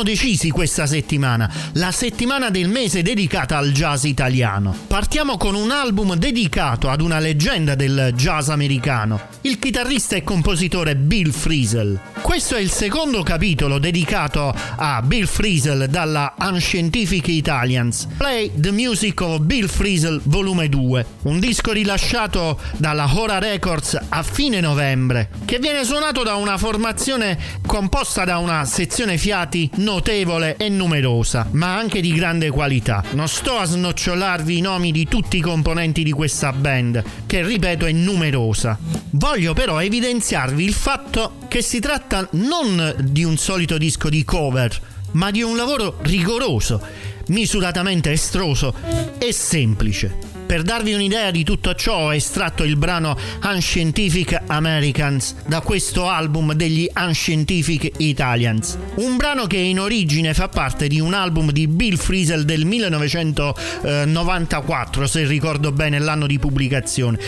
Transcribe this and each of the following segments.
Siamo decisi questa settimana, la settimana del mese dedicata al jazz italiano. Partiamo con un album dedicato ad una leggenda del jazz americano, il chitarrista e compositore Bill Frisell. Questo è il secondo capitolo dedicato a Bill Frisell dalla Unscientific Italians, Play the Music of Bill Frisell Volume 2, un disco rilasciato dalla Hora Records a fine novembre, che viene suonato da una formazione composta da una sezione fiati notevole e numerosa, ma anche di grande qualità. Non sto a snocciolarvi i nomi di tutti i componenti di questa band, che ripeto è numerosa. Voglio però evidenziarvi il fatto che si tratta non di un solito disco di cover, ma di un lavoro rigoroso, misuratamente estroso e semplice. Per darvi un'idea di tutto ciò ho estratto il brano Unscientific Americans da questo album degli Unscientific Italians. Un brano che in origine fa parte di un album di Bill Frisell del 1994, se ricordo bene l'anno di pubblicazione,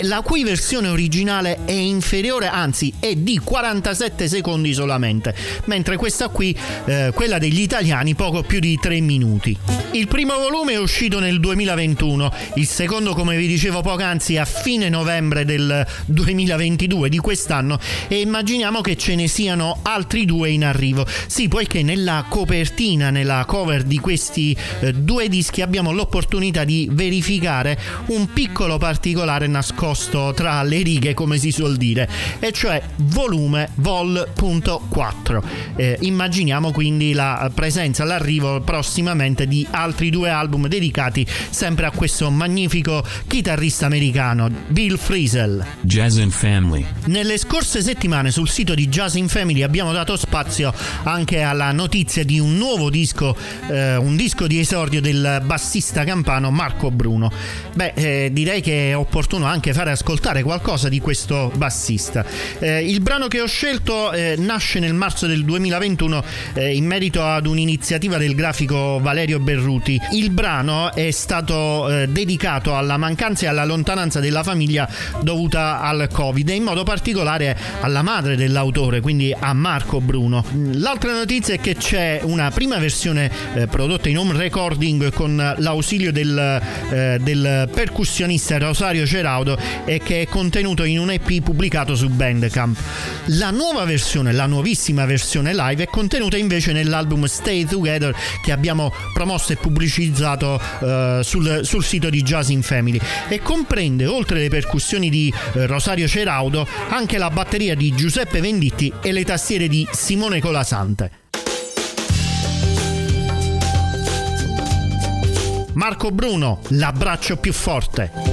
la cui versione originale è inferiore, anzi è di 47 secondi solamente, mentre questa qui, eh, quella degli italiani, poco più di 3 minuti. Il primo volume è uscito nel 2021, il secondo come vi dicevo poc'anzi a fine novembre del 2022 di quest'anno e immaginiamo che ce ne siano altri due in arrivo. Sì, poiché nella copertina, nella cover di questi eh, due dischi abbiamo l'opportunità di verificare un piccolo particolare nascosto tra le righe, come si suol dire, e cioè volume vol.4. Eh, immaginiamo quindi la presenza, l'arrivo prossimamente di altri due album dedicati sempre a questo magnifico magnifico chitarrista americano Bill Frisell. Jazz in Family. Nelle scorse settimane sul sito di Jazz in Family abbiamo dato spazio anche alla notizia di un nuovo disco, eh, un disco di esordio del bassista campano Marco Bruno. Beh, eh, direi che è opportuno anche fare ascoltare qualcosa di questo bassista. Eh, il brano che ho scelto eh, nasce nel marzo del 2021 eh, in merito ad un'iniziativa del grafico Valerio Berruti. Il brano è stato eh, dedicato dedicato alla mancanza e alla lontananza della famiglia dovuta al Covid e in modo particolare alla madre dell'autore, quindi a Marco Bruno. L'altra notizia è che c'è una prima versione eh, prodotta in home recording con l'ausilio del, eh, del percussionista Rosario Ceraudo e che è contenuto in un EP pubblicato su Bandcamp. La nuova versione, la nuovissima versione live è contenuta invece nell'album Stay Together che abbiamo promosso e pubblicizzato eh, sul, sul sito di Jazz in Family e comprende, oltre le percussioni di eh, Rosario Ceraudo, anche la batteria di Giuseppe Venditti e le tastiere di Simone Colasante. Marco Bruno, l'abbraccio più forte.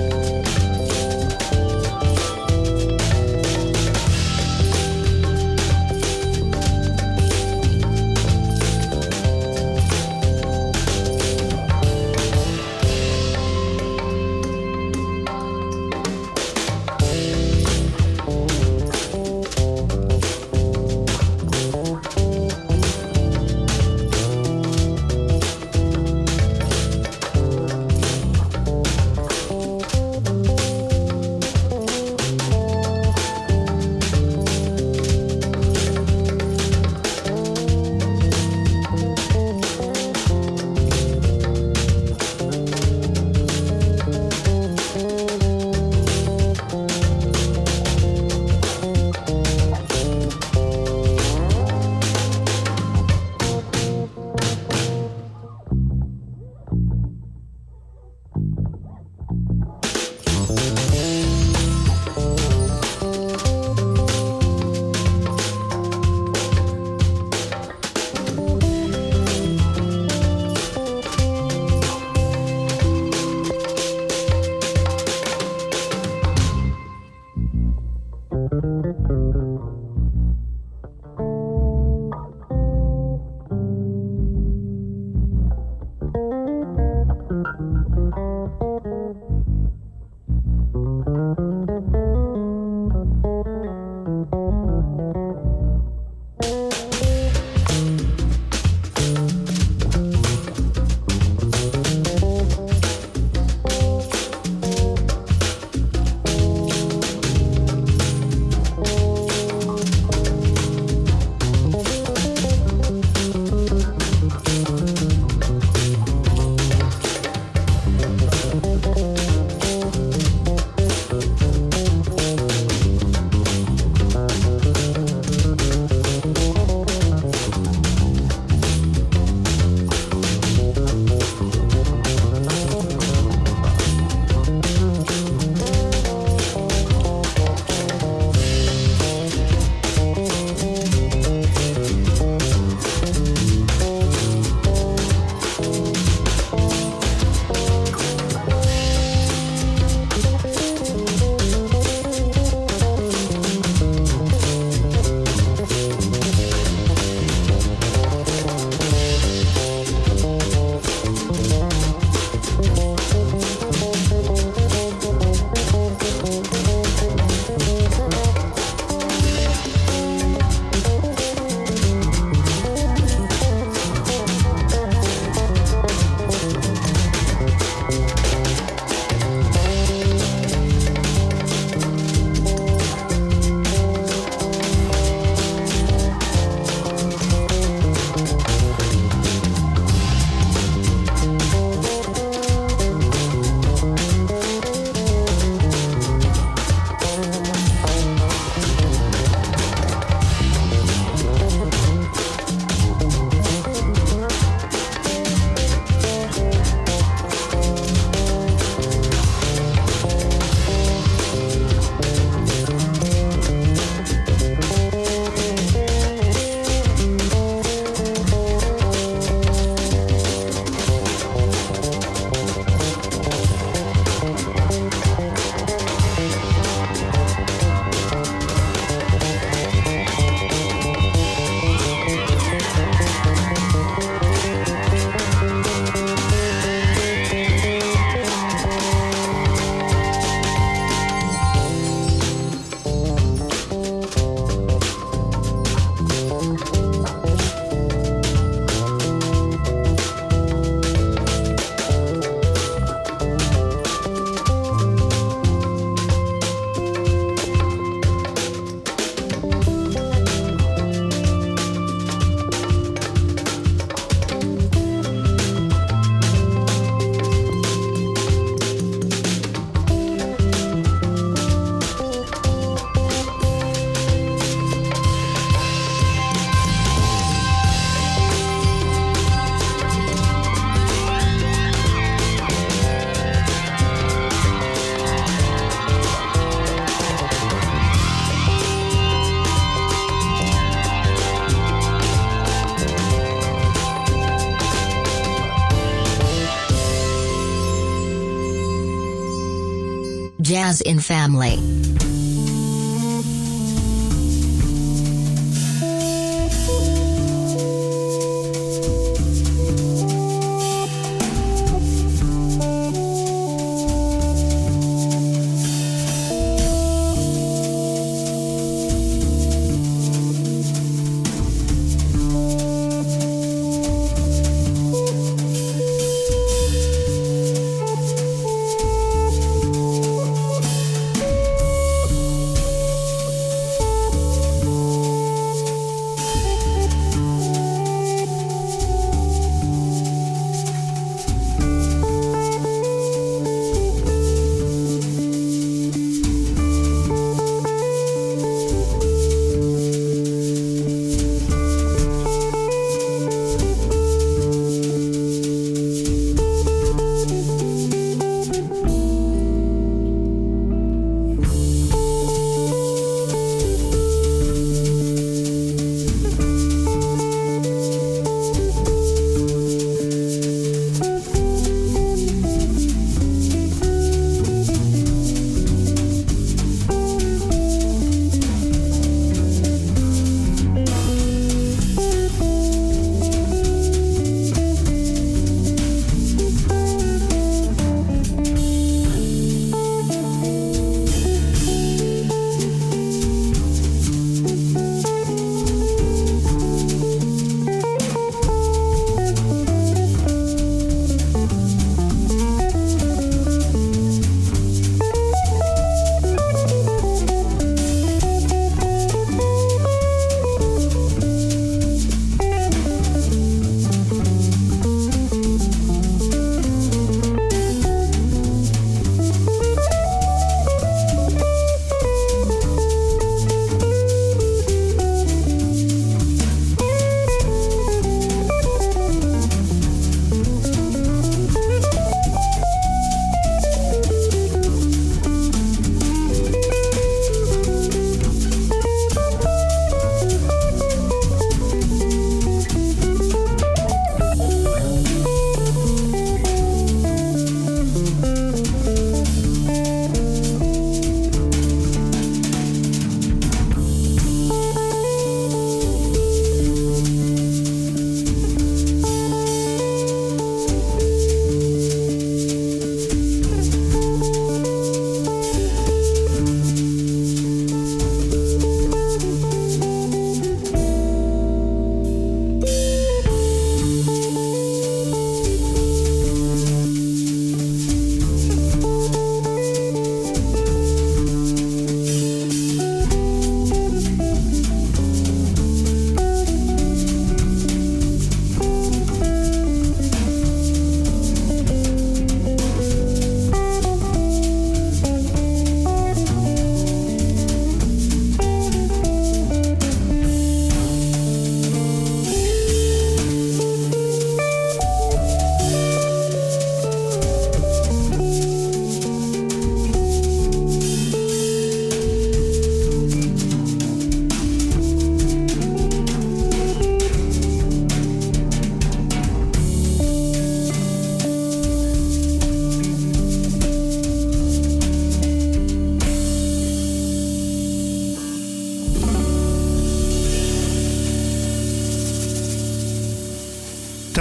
Jazz in Family.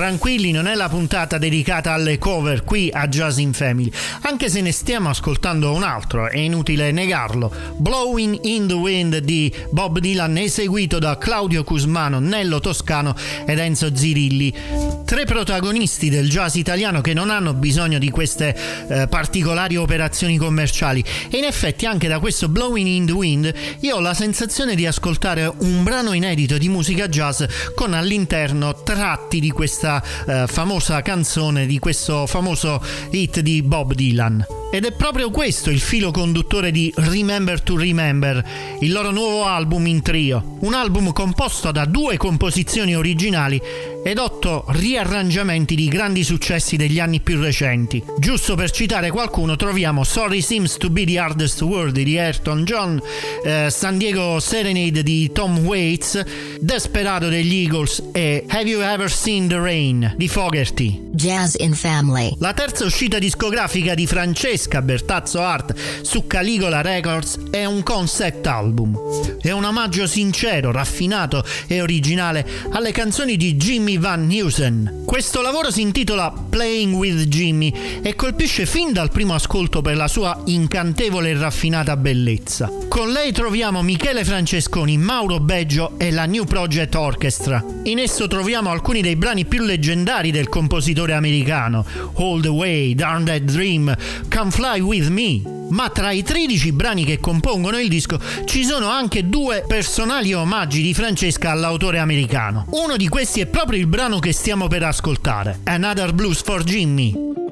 Tranquilli, non è la puntata dedicata alle cover qui a Jazz in Family, anche se ne stiamo ascoltando un altro, è inutile negarlo. Blowing in the Wind di Bob Dylan, eseguito da Claudio Cusmano, Nello Toscano ed Enzo Zirilli. Tre protagonisti del jazz italiano che non hanno bisogno di queste eh, particolari operazioni commerciali. E in effetti anche da questo Blowing in the Wind io ho la sensazione di ascoltare un brano inedito di musica jazz con all'interno tratti di questa eh, famosa canzone, di questo famoso hit di Bob Dylan. Ed è proprio questo il filo conduttore di Remember to Remember, il loro nuovo album in trio. Un album composto da due composizioni originali ed otto riarrangiamenti di grandi successi degli anni più recenti. Giusto per citare qualcuno, troviamo Sorry Seems to be the Hardest Word di Ayrton John, eh, San Diego Serenade di Tom Waits, Desperado degli Eagles e Have You Ever Seen the Rain di Fogerty. Jazz in Family. La terza uscita discografica di Francesca Bertazzo Art su Caligola Records è un concept album. È un omaggio sincero, raffinato e originale alle canzoni di Jimmy Van Heusen. Questo lavoro si intitola Playing with Jimmy e colpisce fin dal primo ascolto per la sua incantevole e raffinata bellezza. Con lei troviamo Michele Francesconi, Mauro Beggio e la New Project Orchestra. In esso troviamo alcuni dei brani più leggendari del compositore americano, All the Way, Darn That Dream, Come Fly With Me. Ma tra i 13 brani che compongono il disco ci sono anche due personali omaggi di Francesca all'autore americano. Uno di questi è proprio il brano che stiamo per ascoltare, Another Blues for Jimmy.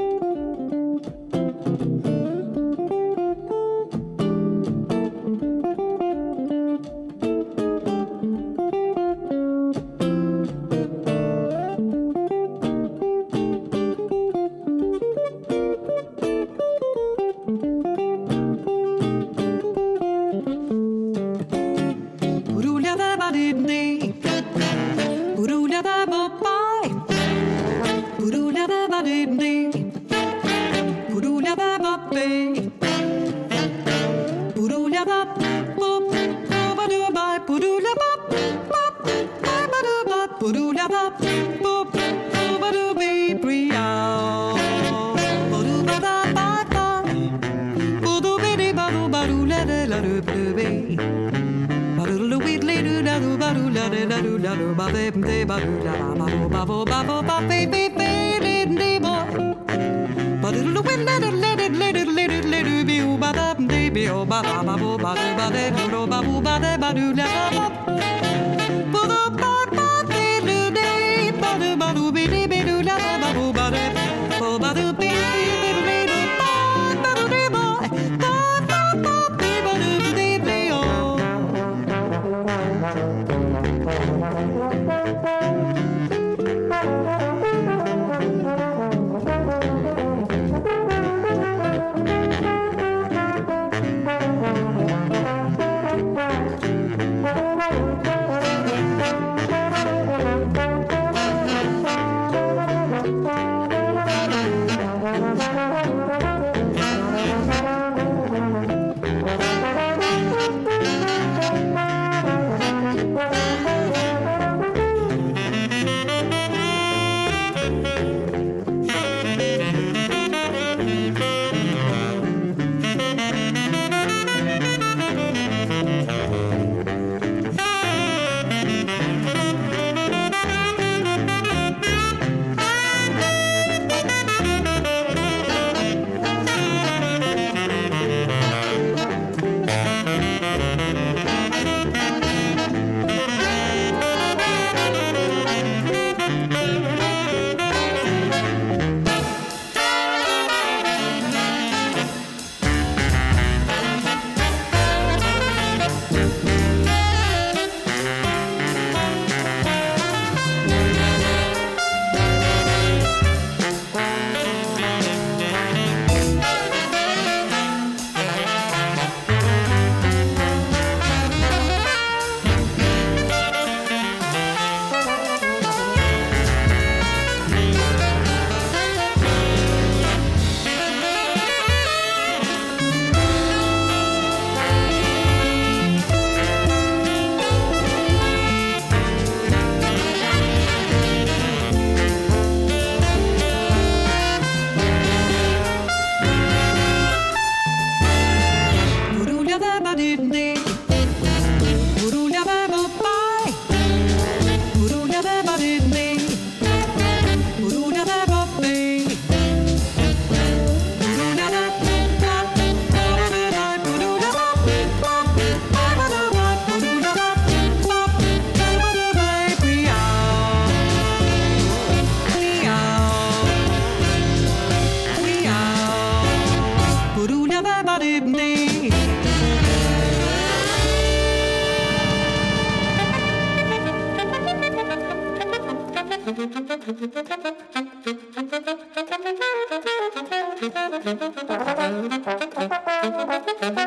Thank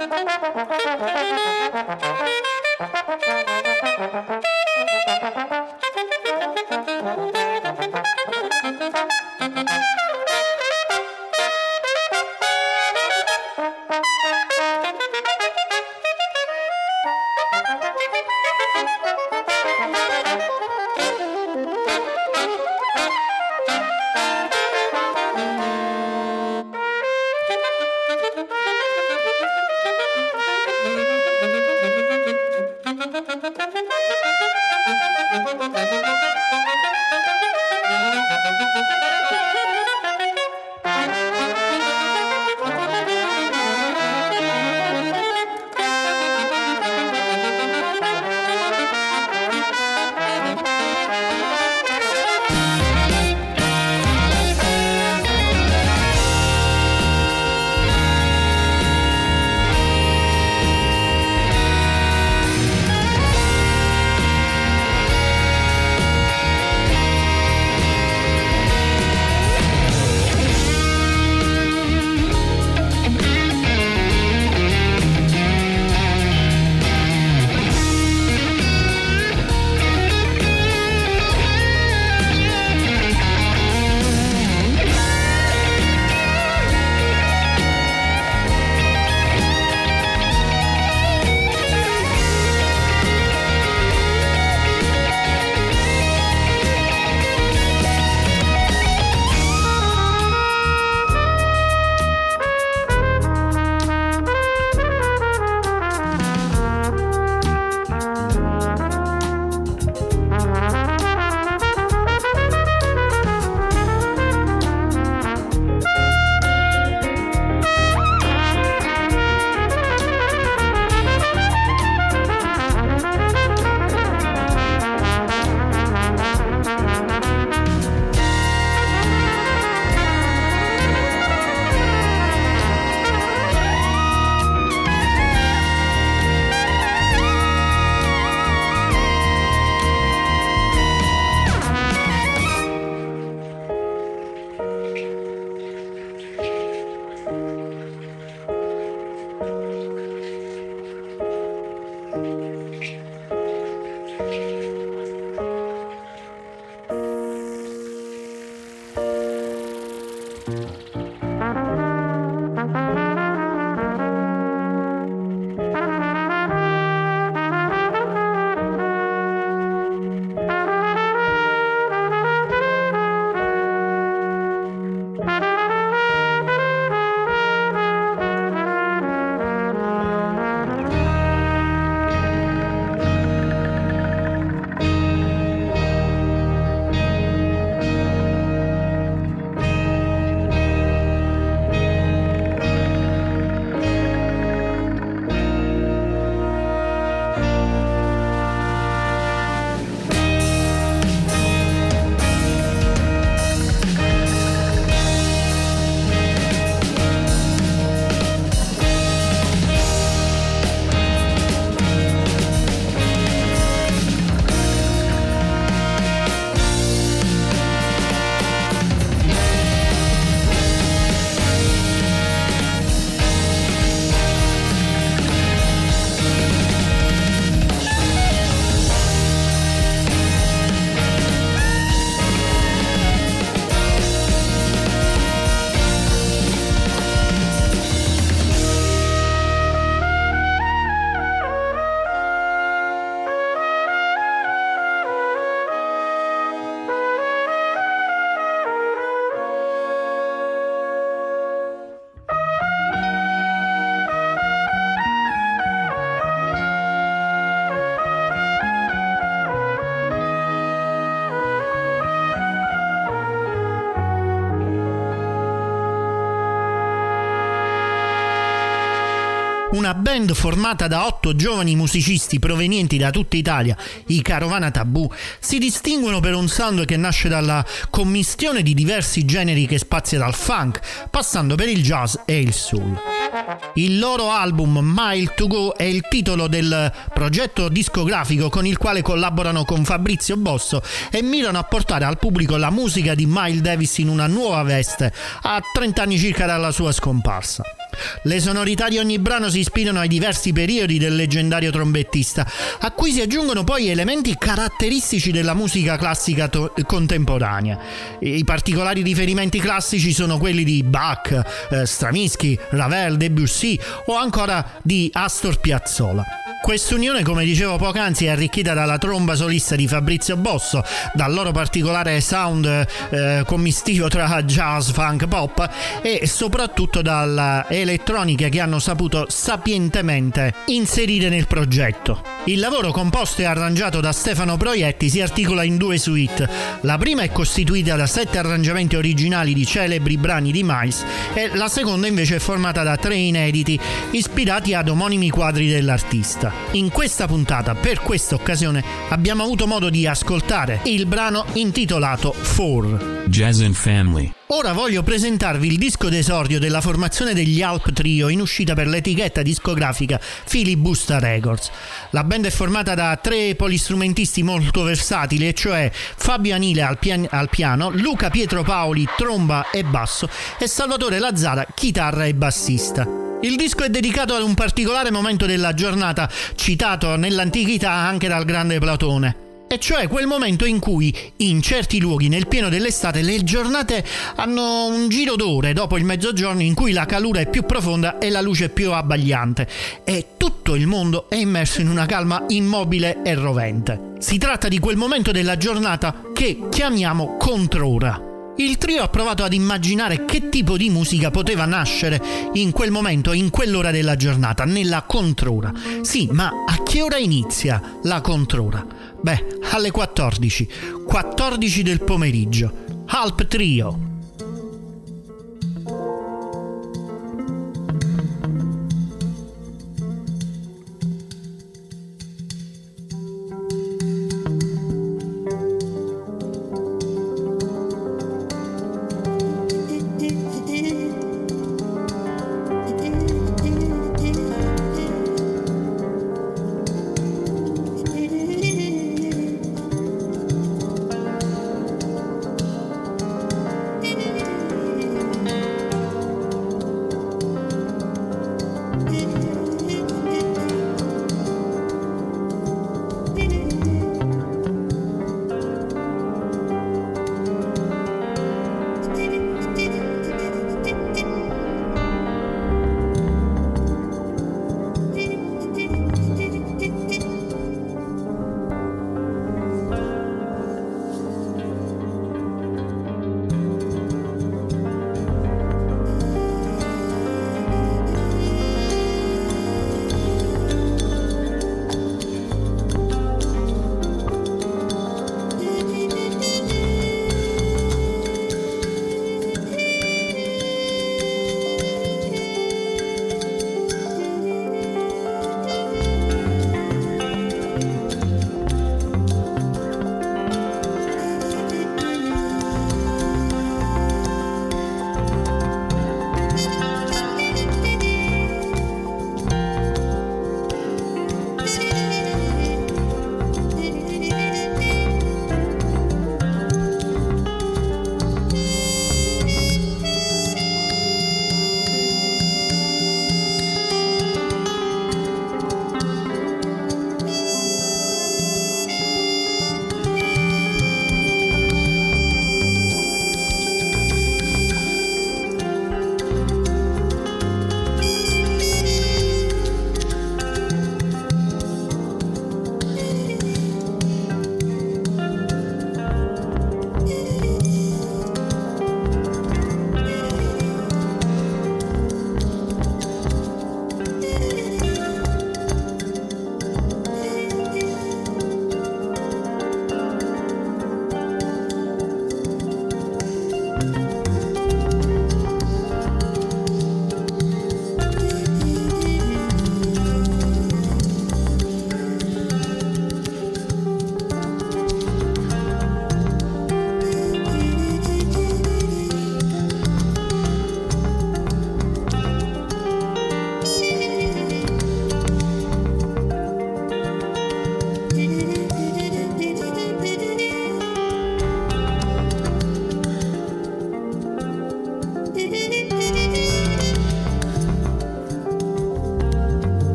you. Una band formata da otto giovani musicisti provenienti da tutta Italia, i Carovana Tabù, si distinguono per un sound che nasce dalla commistione di diversi generi che spazia dal funk, passando per il jazz e il soul. Il loro album Mile to Go è il titolo del progetto discografico con il quale collaborano con Fabrizio Bosso e mirano a portare al pubblico la musica di Miles Davis in una nuova veste, a 30 anni circa dalla sua scomparsa. Le sonorità di ogni brano si ispirano ai diversi periodi del leggendario trombettista, a cui si aggiungono poi elementi caratteristici della musica classica to- contemporanea. I particolari riferimenti classici sono quelli di Bach, eh, Stravinsky, Ravel, Debussy o ancora di Astor Piazzolla. Quest'unione, come dicevo poc'anzi, è arricchita dalla tromba solista di Fabrizio Bosso, dal loro particolare sound eh, commistivo tra jazz, funk, pop e soprattutto dall'elettronica che hanno saputo sapientemente inserire nel progetto. Il lavoro composto e arrangiato da Stefano Proietti si articola in due suite. La prima è costituita da sette arrangiamenti originali di celebri brani di Miles e la seconda invece è formata da tre inediti ispirati ad omonimi quadri dell'artista. In questa puntata, per questa occasione, abbiamo avuto modo di ascoltare il brano intitolato Four. Jazz and Family. Ora voglio presentarvi il disco d'esordio della formazione degli Alp Trio in uscita per l'etichetta discografica Filibusta Records. La band è formata da tre polistrumentisti molto versatili, e cioè Fabio Anile al, pian- al piano, Luca Pietro Paoli tromba e basso e Salvatore Lazzara chitarra e bassista. Il disco è dedicato ad un particolare momento della giornata, citato nell'antichità anche dal grande Platone. E cioè quel momento in cui, in certi luoghi nel pieno dell'estate, le giornate hanno un giro d'ore dopo il mezzogiorno in cui la calura è più profonda e la luce più abbagliante e tutto il mondo è immerso in una calma immobile e rovente. Si tratta di quel momento della giornata che chiamiamo controra. Il trio ha provato ad immaginare che tipo di musica poteva nascere in quel momento, in quell'ora della giornata, nella controra. Sì, ma a che ora inizia la controra? Beh, alle 14. 14 del pomeriggio. Alp Trio.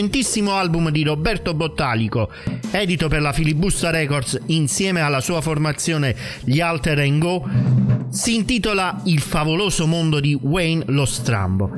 Recentissimo album di Roberto Bottalico, edito per la Filibusta Records insieme alla sua formazione Gli Alter Go, si intitola Il favoloso mondo di Wayne lo Strambo.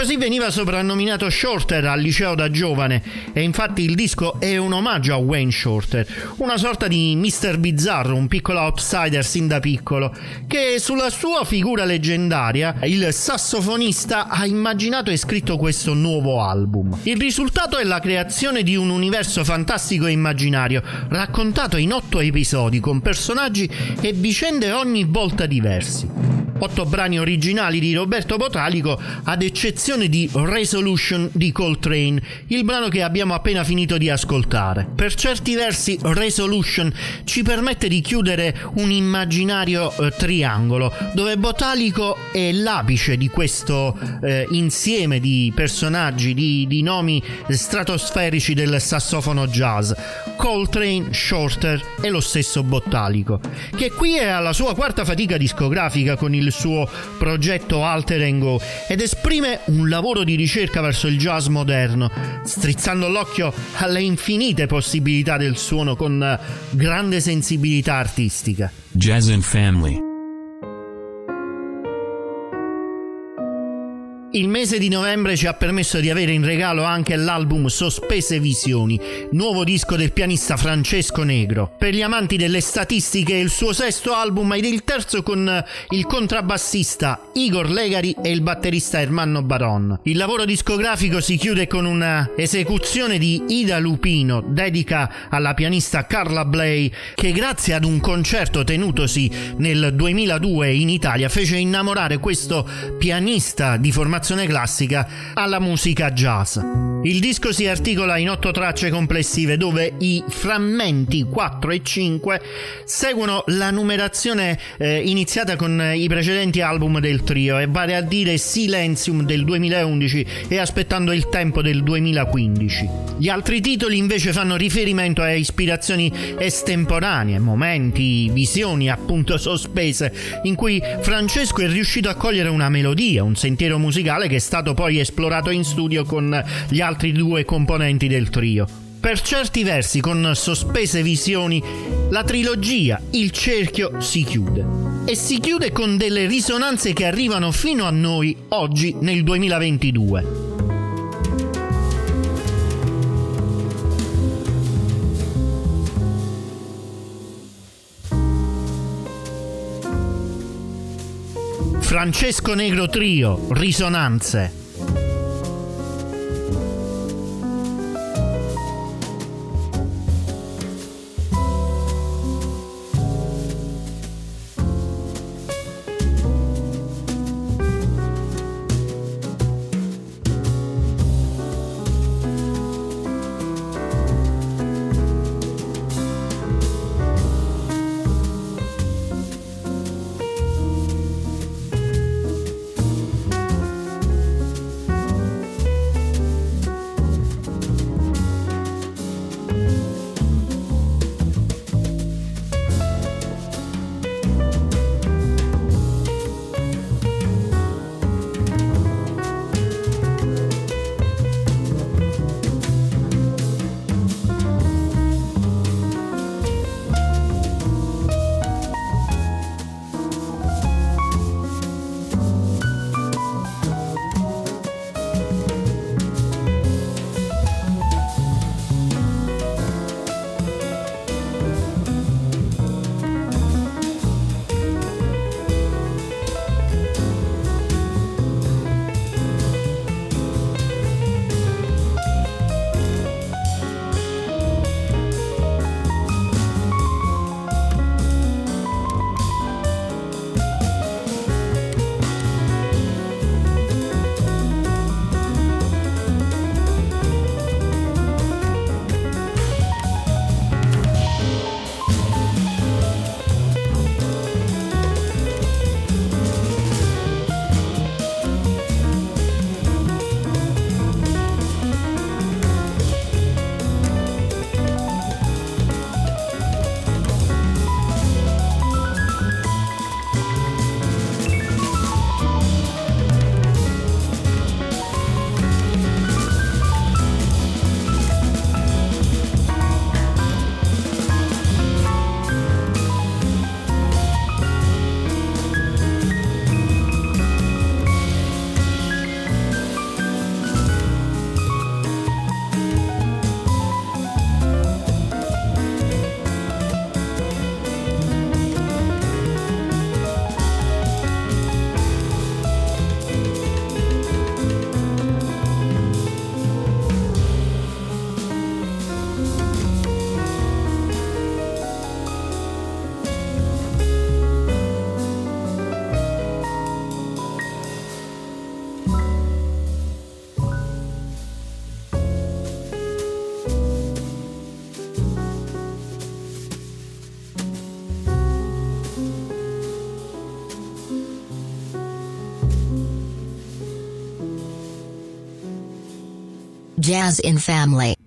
Così veniva soprannominato Shorter al liceo da giovane e infatti il disco è un omaggio a Wayne Shorter, una sorta di Mr. Bizzarro, un piccolo outsider sin da piccolo, che sulla sua figura leggendaria il sassofonista ha immaginato e scritto questo nuovo album. Il risultato è la creazione di un universo fantastico e immaginario, raccontato in otto episodi con personaggi e vicende ogni volta diversi otto brani originali di Roberto Botalico, ad eccezione di Resolution di Coltrane, il brano che abbiamo appena finito di ascoltare. Per certi versi Resolution ci permette di chiudere un immaginario eh, triangolo, dove Botalico è l'apice di questo eh, insieme di personaggi, di, di nomi stratosferici del sassofono jazz. Coltrane, Shorter e lo stesso Botalico, che qui è alla sua quarta fatica discografica con il suo progetto Alter Go ed esprime un lavoro di ricerca verso il jazz moderno, strizzando l'occhio alle infinite possibilità del suono con grande sensibilità artistica. Jazz and Family Il mese di novembre ci ha permesso di avere in regalo anche l'album Sospese Visioni, nuovo disco del pianista Francesco Negro. Per gli amanti delle statistiche il suo sesto album ed il terzo con il contrabbassista Igor Legari e il batterista Ermanno Baron. Il lavoro discografico si chiude con una esecuzione di Ida Lupino, dedica alla pianista Carla Bley, che grazie ad un concerto tenutosi nel 2002 in Italia fece innamorare questo pianista di formazione formazione classica alla musica jazz. Il disco si articola in otto tracce complessive dove i frammenti 4 e 5 seguono la numerazione eh, iniziata con i precedenti album del trio e vale a dire Silenzium del 2011 e Aspettando il tempo del 2015. Gli altri titoli invece fanno riferimento a ispirazioni estemporanee, momenti, visioni appunto sospese in cui Francesco è riuscito a cogliere una melodia, un sentiero musicale musicale che è stato poi esplorato in studio con gli altri due componenti del trio. Per certi versi, con sospese visioni, la trilogia Il cerchio si chiude. E si chiude con delle risonanze che arrivano fino a noi oggi nel 2022. Francesco Negro Trio, Risonanze. Jazz in Family.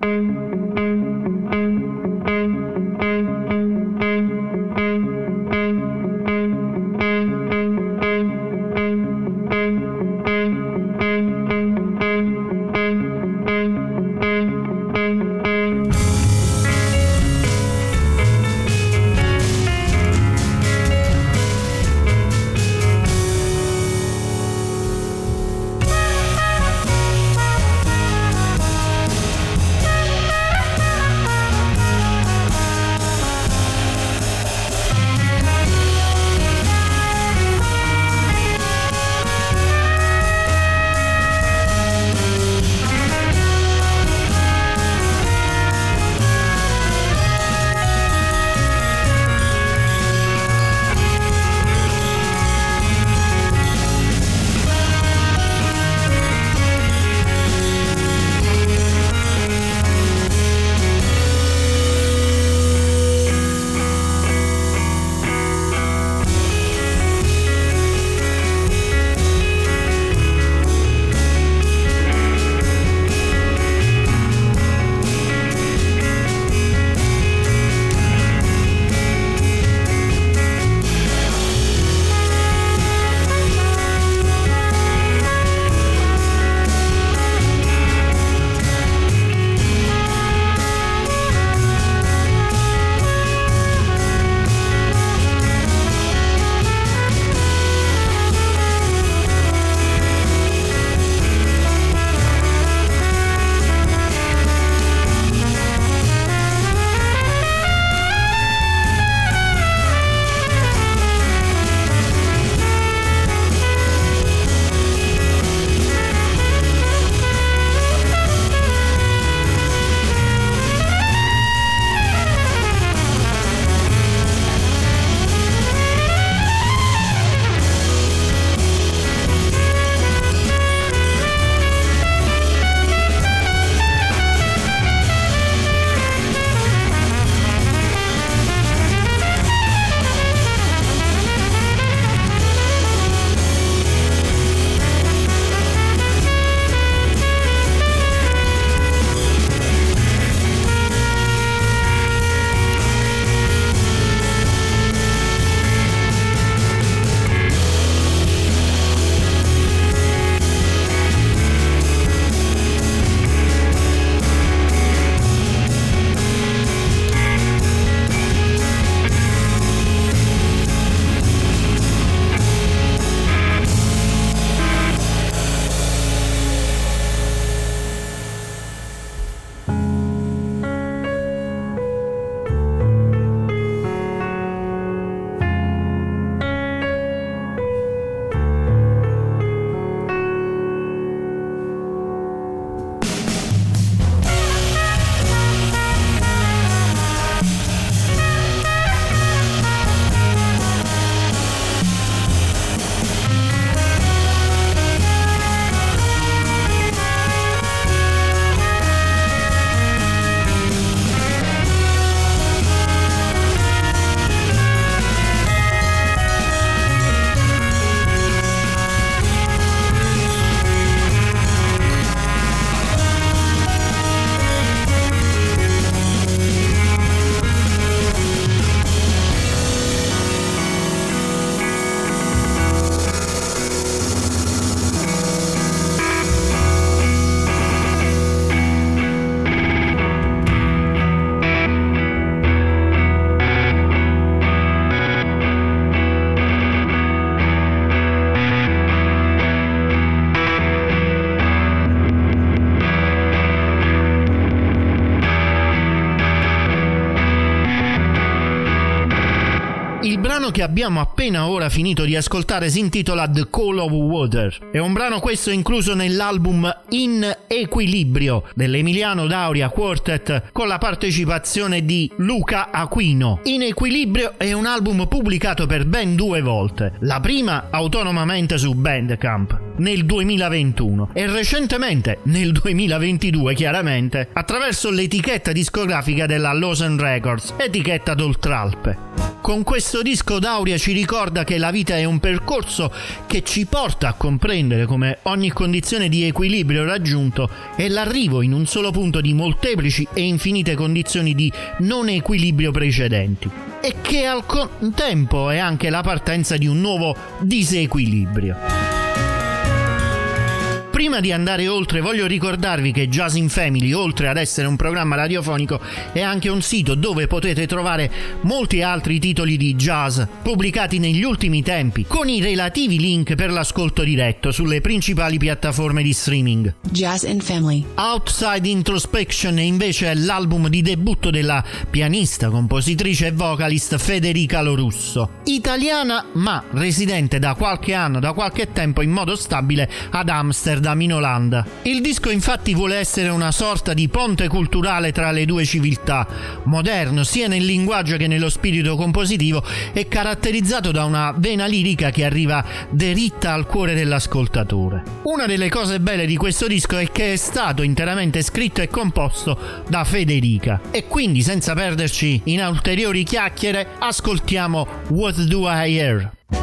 Che abbiamo appena ora finito di ascoltare si intitola The Call of Water. È un brano questo incluso nell'album In Equilibrio dell'Emiliano Dauria Quartet con la partecipazione di Luca Aquino. In Equilibrio è un album pubblicato per ben due volte. La prima autonomamente su Bandcamp nel 2021 e recentemente nel 2022 chiaramente attraverso l'etichetta discografica della Lawson Records, etichetta d'Oltralpe. Con questo disco Dauria ci ricorda che la vita è un percorso che ci porta a comprendere come ogni condizione di equilibrio raggiunto è l'arrivo in un solo punto di molteplici e infinite condizioni di non equilibrio precedenti e che al contempo è anche la partenza di un nuovo disequilibrio. Prima di andare oltre voglio ricordarvi che Jazz in Family, oltre ad essere un programma radiofonico, è anche un sito dove potete trovare molti altri titoli di jazz pubblicati negli ultimi tempi, con i relativi link per l'ascolto diretto sulle principali piattaforme di streaming. Jazz in Family. Outside Introspection invece è l'album di debutto della pianista, compositrice e vocalist Federica Lorusso, italiana ma residente da qualche anno, da qualche tempo in modo stabile ad Amsterdam da Minolanda. Il disco infatti vuole essere una sorta di ponte culturale tra le due civiltà, moderno sia nel linguaggio che nello spirito compositivo e caratterizzato da una vena lirica che arriva deritta al cuore dell'ascoltatore. Una delle cose belle di questo disco è che è stato interamente scritto e composto da Federica e quindi senza perderci in ulteriori chiacchiere ascoltiamo What Do I Hear?